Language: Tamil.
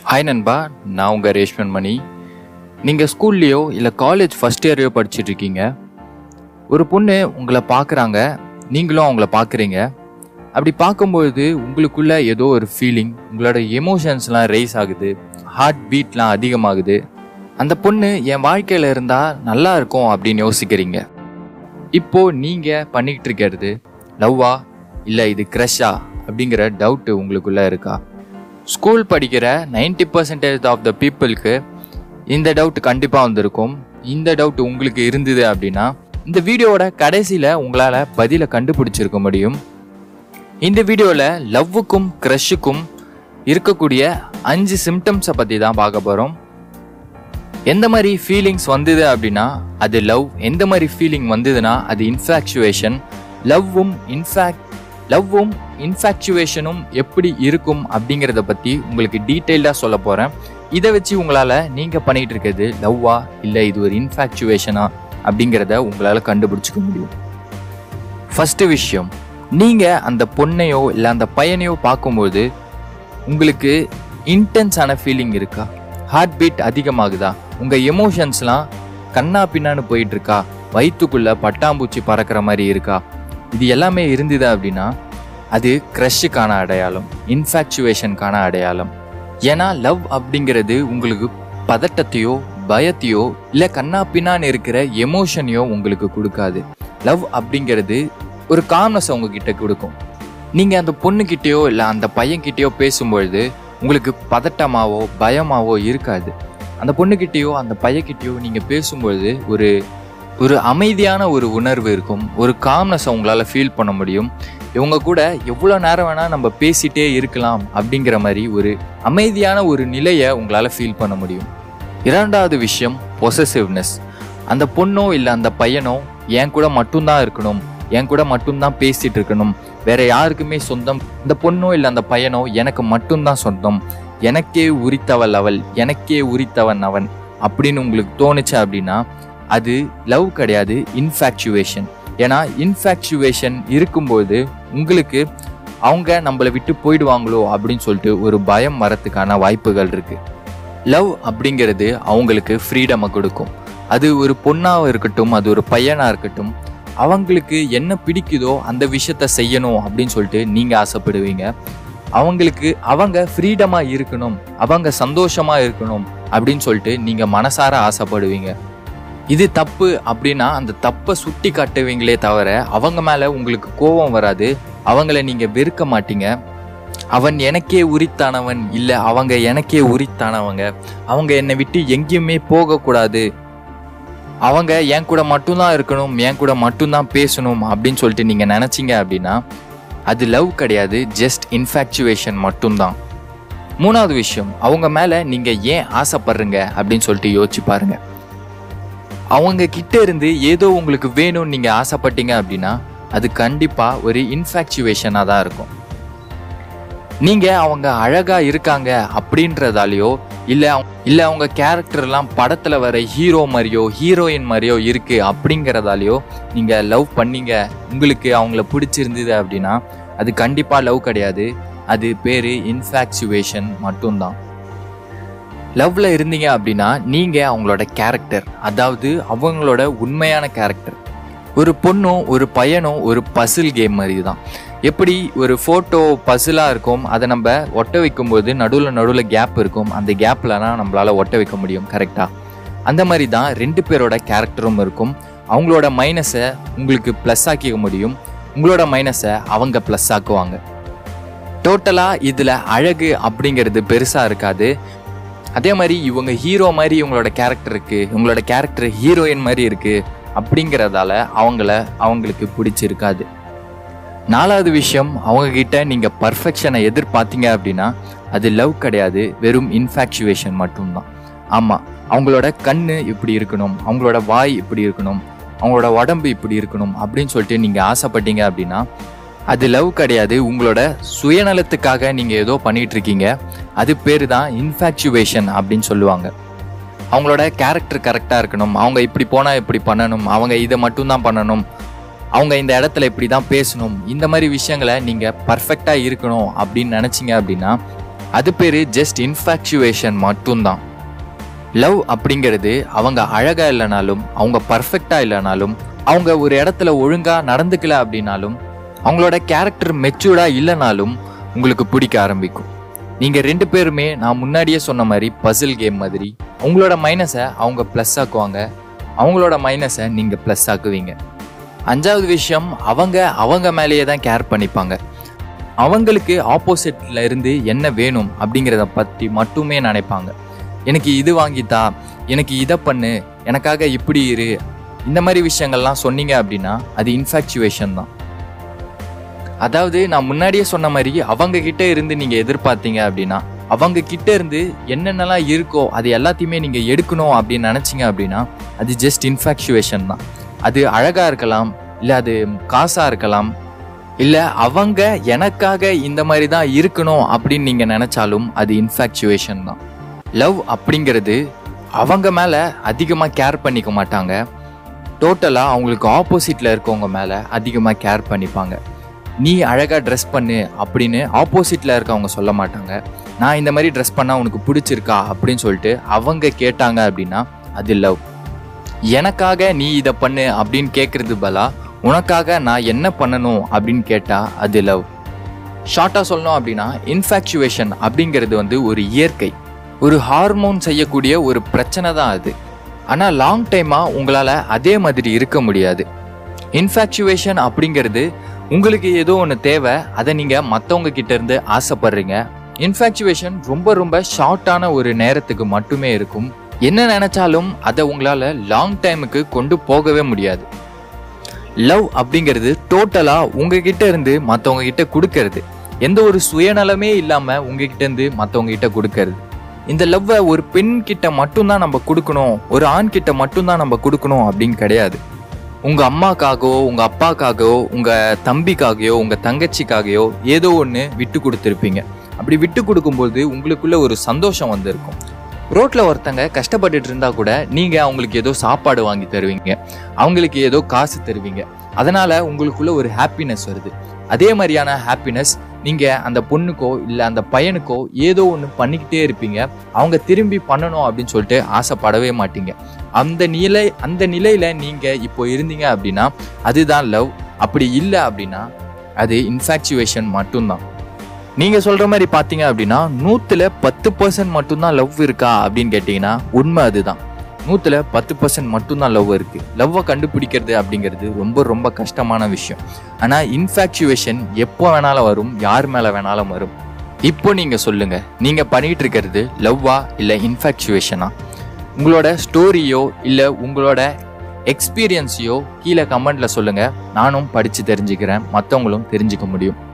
ஹாய் நண்பா. நான் உங்கள் ரேஷ்மன் மணி. நீங்கள் ஸ்கூல்லையோ இல்லை காலேஜ் ஃபஸ்ட் இயரையோ படிச்சுட்டு இருக்கீங்க. ஒரு பொண்ணு உங்களை பார்க்குறாங்க நீங்களும் அவங்கள பார்க்குறீங்க அப்படி பார்க்கும்பொழுது உங்களுக்குள்ள ஏதோ ஒரு ஃபீலிங் உங்களோட எமோஷன்ஸ்லாம் ரைஸ் ஆகுது. ஹார்ட் பீட்லாம் அதிகமாகுது. அந்த பொண்ணு என் வாழ்க்கையில் இருந்தால் நல்லா இருக்கும் அப்படின்னு யோசிக்கிறீங்க. இப்போ நீங்கள் பண்ணிக்கிட்டு இருக்கிறது லவ்வா இல்லை இது க்ரஷ்ஷா அப்படிங்கிற டவுட்டு உங்களுக்குள்ளே இருக்கா? ஸ்கூல் படிக்கிற 90% பர்சன்டேஜ் ஆஃப் த பீப்புளுக்கு இந்த டவுட் கண்டிப்பாக வந்திருக்கும். இந்த டவுட் உங்களுக்கு இருந்தது அப்படின்னா இந்த வீடியோவோட கடைசியில் உங்களால் பதிலை கண்டுபிடிச்சிருக்க முடியும். இந்த வீடியோவில் லவ்வுக்கும் க்ரஷுக்கும் இருக்கக்கூடிய அஞ்சு சிம்டம்ஸை பற்றி தான் பார்க்க போகிறோம் எந்த மாதிரி ஃபீலிங்ஸ் வந்தது அப்படின்னா அது லவ் எந்த மாதிரி ஃபீலிங் வந்ததுன்னா அது இன்ஃபாக்சுவேஷன் லவ்வும் இன்ஃபேக்ட் லவ்வும் இன்ஃபாக்சுவேஷனும் எப்படி இருக்கும் அப்படிங்கிறத பற்றி உங்களுக்கு டீட்டெயில்டாக சொல்ல போகிறேன் இதை வச்சு உங்களால் நீங்கள் பண்ணிகிட்டு இருக்கிறது லவ்வா இல்லை இது ஒரு இன்ஃபாக்சுவேஷனா அப்படிங்கிறத உங்களால் கண்டுபிடிச்சிக்க முடியும். ஃபஸ்ட்டு விஷயம் நீங்கள் அந்த பொண்ணையோ இல்லை அந்த பையனையோ பார்க்கும்போது உங்களுக்கு இன்டென்ஸான ஃபீலிங் இருக்கா? ஹார்ட் பீட் அதிகமாகுதா உங்கள் எமோஷன்ஸ்லாம் கண்ணா பின்னான்னு போயிட்டுருக்கா வயிற்றுக்குள்ளே பட்டாம்பூச்சி பறக்கிற மாதிரி இருக்கா? இது எல்லாமே இருந்தது அப்படின்னா அது க்ரஷுக்கான அடையாளம் இன்ஃபாக்சுவேஷனுக்கான அடையாளம். ஏன்னா லவ் அப்படிங்கிறது உங்களுக்கு பதட்டத்தையோ பயத்தையோ இல்லை கண்ணா பின்னான்னு இருக்கிற எமோஷனையோ உங்களுக்கு கொடுக்காது. லவ் அப்படிங்கிறது ஒரு காம்னஸ் உங்ககிட்ட கொடுக்கும். நீங்கள் அந்த பொண்ணுக்கிட்டேயோ இல்லை அந்த பையன்கிட்டேயோ பேசும்பொழுது உங்களுக்கு பதட்டமாவோ பயமாவோ இருக்காது. அந்த பொண்ணுக்கிட்டேயோ அந்த பையன்கிட்டேயோ நீங்கள் பேசும்பொழுது ஒரு ஒரு அமைதியான ஒரு உணர்வு இருக்கும். ஒரு காம்னஸ் உங்களால் ஃபீல் பண்ண முடியும். இவங்க கூட எவ்வளோ நேரம் வேணால் நம்ம பேசிட்டே இருக்கலாம் அப்படிங்கிற மாதிரி ஒரு அமைதியான ஒரு நிலையை உங்களால் ஃபீல் பண்ண முடியும். இரண்டாவது விஷயம் பொசசிவ்னஸ் அந்த பொண்ணோ இல்லை அந்த பையனோ என் கூட மட்டும்தான் இருக்கணும் என் கூட மட்டும்தான் பேசிட்டு இருக்கணும். வேற யாருக்குமே சொந்தம் இந்த பொண்ணோ இல்லை அந்த பையனோ எனக்கு மட்டும்தான் சொந்தம். எனக்கே உரித்தவள் அவள் எனக்கே உரித்தவன் அவன் அப்படின்னு உங்களுக்கு தோணுச்சு அப்படின்னா அது லவ் கிடையாது இன்ஃபேக்சுவேஷன் ஏன்னா இன்ஃபாக்சுவேஷன் இருக்கும்போது உங்களுக்கு அவங்க நம்மளை விட்டு போயிடுவாங்களோ அப்படின்னு சொல்லிட்டு ஒரு பயம் வரத்துக்கான வாய்ப்புகள் இருக்குது லவ் அப்படிங்கிறது அவங்களுக்கு ஃப்ரீடமை கொடுக்கும். அது ஒரு பொண்ணாக இருக்கட்டும் அது ஒரு பையனாக இருக்கட்டும் அவங்களுக்கு என்ன பிடிக்குதோ அந்த விஷயத்த செய்யணும் அப்படின்னு சொல்லிட்டு நீங்கள் ஆசைப்படுவீங்க. அவங்களுக்கு அவங்க ஃப்ரீடமாக இருக்கணும் அவங்க சந்தோஷமாக இருக்கணும் அப்படின்னு சொல்லிட்டு நீங்கள் மனசார ஆசைப்படுவீங்க. இது தப்பு அப்படின்னா அந்த தப்பை சுட்டி காட்டுவீங்களே தவிர அவங்க மேலே உங்களுக்கு கோபம் வராது. அவங்கள நீங்கள் வெறுக்க மாட்டீங்க. அவன் எனக்கே உரித்தானவன் இல்லை அவங்க எனக்கே உரித்தானவங்க. அவங்க என்னை விட்டு எங்கேயுமே போகக்கூடாது. அவங்க என் கூட மட்டும்தான் இருக்கணும் என் கூட மட்டும்தான் பேசணும் அப்படின்னு சொல்லிட்டு நீங்கள் நினச்சிங்க அப்படின்னா அது லவ் கிடையாது ஜஸ்ட் இன்ஃபேக்சுவேஷன் மட்டும்தான். மூணாவது விஷயம் அவங்க மேலே நீங்கள் ஏன் ஆசைப்படுறீங்க அப்படின்னு சொல்லிட்டு யோசிச்சு பாருங்கள் அவங்க கிட்ட இருந்து ஏதோ உங்களுக்கு வேணும்னு நீங்கள் ஆசைப்பட்டீங்க அப்படின்னா அது கண்டிப்பாக ஒரு இன்ஃபாக்சுவேஷனாக தான் இருக்கும். நீங்கள் அவங்க அழகாக இருக்காங்க அப்படின்றதாலேயோ இல்லை இல்லை அவங்க கேரக்டர்லாம் படத்தில் வர ஹீரோ மாதிரியோ ஹீரோயின் மாதிரியோ இருக்குது அப்படிங்கிறதாலேயோ நீங்கள் லவ் பண்ணீங்க உங்களுக்கு அவங்கள பிடிச்சிருந்தது அப்படின்னா அது கண்டிப்பாக லவ் கிடையாது. அது பேர் இன்ஃபாக்சுவேஷன் மட்டும்தான். லவ்வில் இருந்தீங்க அப்படின்னா நீங்கள் அவங்களோட கேரக்டர் அதாவது அவங்களோட உண்மையான கேரக்டர் ஒரு பொண்ணும் ஒரு பையனும் ஒரு பசில் கேம் மாதிரி தான் எப்படி ஒரு ஃபோட்டோ பசிலாக இருக்கும் அதை நம்ம ஒட்ட வைக்கும்போது நடுவில் நடுவில் கேப் இருக்கும் அந்த கேப்லனா நம்மளால் ஒட்ட வைக்க முடியும் கரெக்டாக அந்த மாதிரி தான் ரெண்டு பேரோட கேரக்டரும் இருக்கும். அவங்களோட மைனஸை உங்களுக்கு ப்ளஸ் ஆக்கிக்க முடியும். உங்களோட மைனஸை அவங்க ப்ளஸ் ஆக்குவாங்க. டோட்டலாக இதில் அழகு அப்படிங்கிறது பெருசாக இருக்காது. அதே மாதிரி இவங்க ஹீரோ மாதிரி இவங்களோட கேரக்டர் இருக்குது இவங்களோட கேரக்டர் ஹீரோயின் மாதிரி இருக்குது அப்படிங்கிறதால அவங்கள அவங்களுக்கு பிடிச்சிருக்காது. நாலாவது விஷயம் அவங்கக்கிட்ட நீங்கள் பர்ஃபெக்ஷனை எதிர்பார்த்தீங்க அப்படின்னா அது லவ் கிடையாது வெறும் இன்ஃபாக்சுவேஷன் மட்டும்தான். ஆமாம் அவங்களோட கண் இப்படி இருக்கணும் அவங்களோட வாய் இப்படி இருக்கணும் அவங்களோட உடம்பு இப்படி இருக்கணும் அப்படின்னு சொல்லிட்டு நீங்கள் ஆசைப்பட்டீங்க அப்படின்னா அது லவ் கிடையாது. உங்களோட சுயநலத்துக்காக நீங்கள் ஏதோ பண்ணிட்டு இருக்கீங்க அது பேர் தான் இன்ஃபேக்சுவேஷன் அப்படின்னு சொல்லுவாங்க. அவங்களோட கேரக்டர் கரெக்டாக இருக்கணும். அவங்க இப்படி போனால் இப்படி பண்ணணும். அவங்க இதை மட்டும்தான் பண்ணணும். அவங்க இந்த இடத்துல இப்படி தான் பேசணும். இந்த மாதிரி விஷயங்களை நீங்கள் பர்ஃபெக்டாக இருக்கணும் அப்படின்னு நினச்சிங்க அப்படின்னா அது பேர் ஜஸ்ட் இன்ஃபேக்சுவேஷன் மட்டும்தான் லவ் அப்படிங்கிறது அவங்க அழகாக இல்லைனாலும் அவங்க பர்ஃபெக்டாக இல்லைனாலும் அவங்க ஒரு இடத்துல ஒழுங்காக நடந்துக்கல அப்படின்னாலும் அவங்களோட கேரக்டர் மெச்சூர்டா இல்லைனாலும் உங்களுக்கு பிடிக்க ஆரம்பிக்கும். நீங்க ரெண்டு பேருமே நான் முன்னாடியே சொன்ன மாதிரி பசில் கேம் மாதிரி உங்களோட மைனஸை அவங்க ப்ளஸ் ஆக்குவாங்க. அவங்களோட மைனஸை நீங்க ப்ளஸ் ஆக்குவீங்க. அஞ்சாவது விஷயம் அவங்க அவங்க மேலேயே தான் கேர் பண்ணிப்பாங்க. அவங்களுக்கு ஆப்போசிட்ல இருந்து என்ன வேணும் அப்படிங்கிறத பற்றி மட்டுமே நினைப்பாங்க. எனக்கு இது வாங்கித்தா எனக்கு இதை பண்ணு எனக்காக இப்படி இரு இந்த மாதிரி விஷயங்கள்லாம் சொன்னீங்க அப்படின்னா அது இன்ஃபேக்சுவேஷன் தான். அதாவது நான் முன்னாடியே சொன்ன மாதிரி அவங்க கிட்ட இருந்து நீங்க எதிர்பார்த்தீங்க அப்படின்னா அவங்க கிட்ட இருந்து என்னென்னலாம் இருக்கோ அது எல்லாத்தையுமே நீங்க எடுக்கணும் அப்படின்னு நினைச்சீங்க அப்படின்னா அது ஜஸ்ட் இன்ஃபாக்சுவேஷன் தான். அது அழகா இருக்கலாம் இல்லை அது காசா இருக்கலாம் இல்லை அவங்க எனக்காக இந்த மாதிரி தான் இருக்கணும் அப்படின்னு நீங்கள் நினச்சாலும் அது இன்ஃபாக்சுவேஷன் தான். லவ் அப்படிங்கிறது அவங்க மேலே அதிகமாக கேர் பண்ணிக்க மாட்டாங்க. டோட்டலாக அவங்களுக்கு ஆப்போசிட்டில் இருக்கவங்க மேலே அதிகமாக கேர் பண்ணிப்பாங்க. நீ அழகாக ட்ரெஸ் பண்ணு அப்படின்னு ஆப்போசிட்டில் இருக்கவங்க சொல்ல மாட்டாங்க. நான் இந்த மாதிரி ட்ரெஸ் பண்ணால் உனக்கு பிடிச்சிருக்கா அப்படின்னு சொல்லிட்டு அவங்க கேட்டாங்க அப்படின்னா அது லவ் எனக்காக நீ இதை பண்ணு அப்படின்னு கேட்குறது பலா உனக்காக நான் என்ன பண்ணணும் அப்படின்னு கேட்டால் அது லவ் ஷார்ட்டாக சொல்லணும் அப்படின்னா இன்ஃபேக்சுவேஷன் அப்படிங்கிறது வந்து ஒரு இயற்கை. ஒரு ஹார்மோன் செய்யக்கூடிய ஒரு பிரச்சனை தான் அது. ஆனால் லாங் டைமாக உங்களால் அதே மாதிரி இருக்க முடியாது. இன்ஃபேக்சுவேஷன் அப்படிங்கிறது உங்களுக்கு ஏதோ ஒன்று தேவை அதை நீங்கள் மற்றவங்க கிட்ட இருந்து ஆசைப்படுறீங்க. இன்ஃபேக்சுவேஷன் ரொம்ப ரொம்ப ஷார்ட்டான ஒரு நேரத்துக்கு மட்டுமே இருக்கும். என்ன நினைச்சாலும் அதை உங்களால் லாங் டைமுக்கு கொண்டு போகவே முடியாது. லவ் அப்படிங்கிறது டோட்டலாக உங்ககிட்ட இருந்து மற்றவங்க கிட்ட கொடுக்கறது. எந்த ஒரு சுயநலமே இல்லாமல் உங்ககிட்ட இருந்து மற்றவங்க கிட்ட கொடுக்கறது. இந்த லவ்வை ஒரு பெண் கிட்ட மட்டும்தான் நம்ம கொடுக்கணும் ஒரு ஆண் கிட்ட மட்டும்தான் நம்ம கொடுக்கணும் அப்படின்னு கிடையாது. உங்கள் அம்மாக்காகவோ உங்கள் அப்பாக்காகவோ உங்கள் தம்பிக்காகவோ உங்கள் தங்கச்சிக்காகவோ ஏதோ ஒன்று விட்டு கொடுத்துருப்பீங்க. அப்படி விட்டு கொடுக்கும்போது உங்களுக்குள்ள ஒரு சந்தோஷம் வந்திருக்கும். ரோட்டில் ஒருத்தங்க கஷ்டப்பட்டுட்டு இருந்தால் கூட நீங்கள் அவங்களுக்கு ஏதோ சாப்பாடு வாங்கி தருவீங்க. அவங்களுக்கு ஏதோ காசு தருவீங்க. அதனால் உங்களுக்குள்ள ஒரு ஹாப்பினஸ் வருது. அதே மாதிரியான ஹாப்பினஸ் நீங்கள் அந்த பொண்ணுக்கோ இல்லை அந்த பையனுக்கோ ஏதோ ஒன்று பண்ணிக்கிட்டே இருப்பீங்க. அவங்க திரும்பி பண்ணணும் அப்படின்னு சொல்லிட்டு ஆசைப்படவே மாட்டீங்க. அந்த நிலை அந்த நிலையில நீங்க இப்போ இருந்தீங்க அப்படின்னா அதுதான் லவ். அப்படி இல்லை அப்படின்னா அது இன்ஃபாக்சுவேஷன் மட்டும்தான். நீங்க சொல்ற மாதிரி பாத்தீங்க அப்படின்னா நூத்துல பத்து பர்சன்ட் மட்டும்தான் லவ் இருக்கா அப்படின்னு கேட்டீங்கன்னா உண்மை அதுதான். நூற்றுல பத்து பர்சன்ட் மட்டும்தான் லவ் இருக்குது லவ்வை கண்டுபிடிக்கிறது அப்படிங்கிறது ரொம்ப ரொம்ப கஷ்டமான விஷயம். ஆனால் இன்ஃபாக்சுவேஷன் எப்போ வேணாலும் வரும் யார் மேலே வேணாலும் வரும். இப்போ நீங்கள் சொல்லுங்கள் நீங்கள் பண்ணிகிட்டு இருக்கிறது லவ்வா இல்லை இன்ஃபாக்சுவேஷனா உங்களோட ஸ்டோரியோ இல்லை உங்களோட எக்ஸ்பீரியன்ஸையோ கீழே கமெண்ட்டில் சொல்லுங்கள் நானும் படித்து தெரிஞ்சுக்கிறேன். மற்றவங்களும் தெரிஞ்சுக்க முடியும்.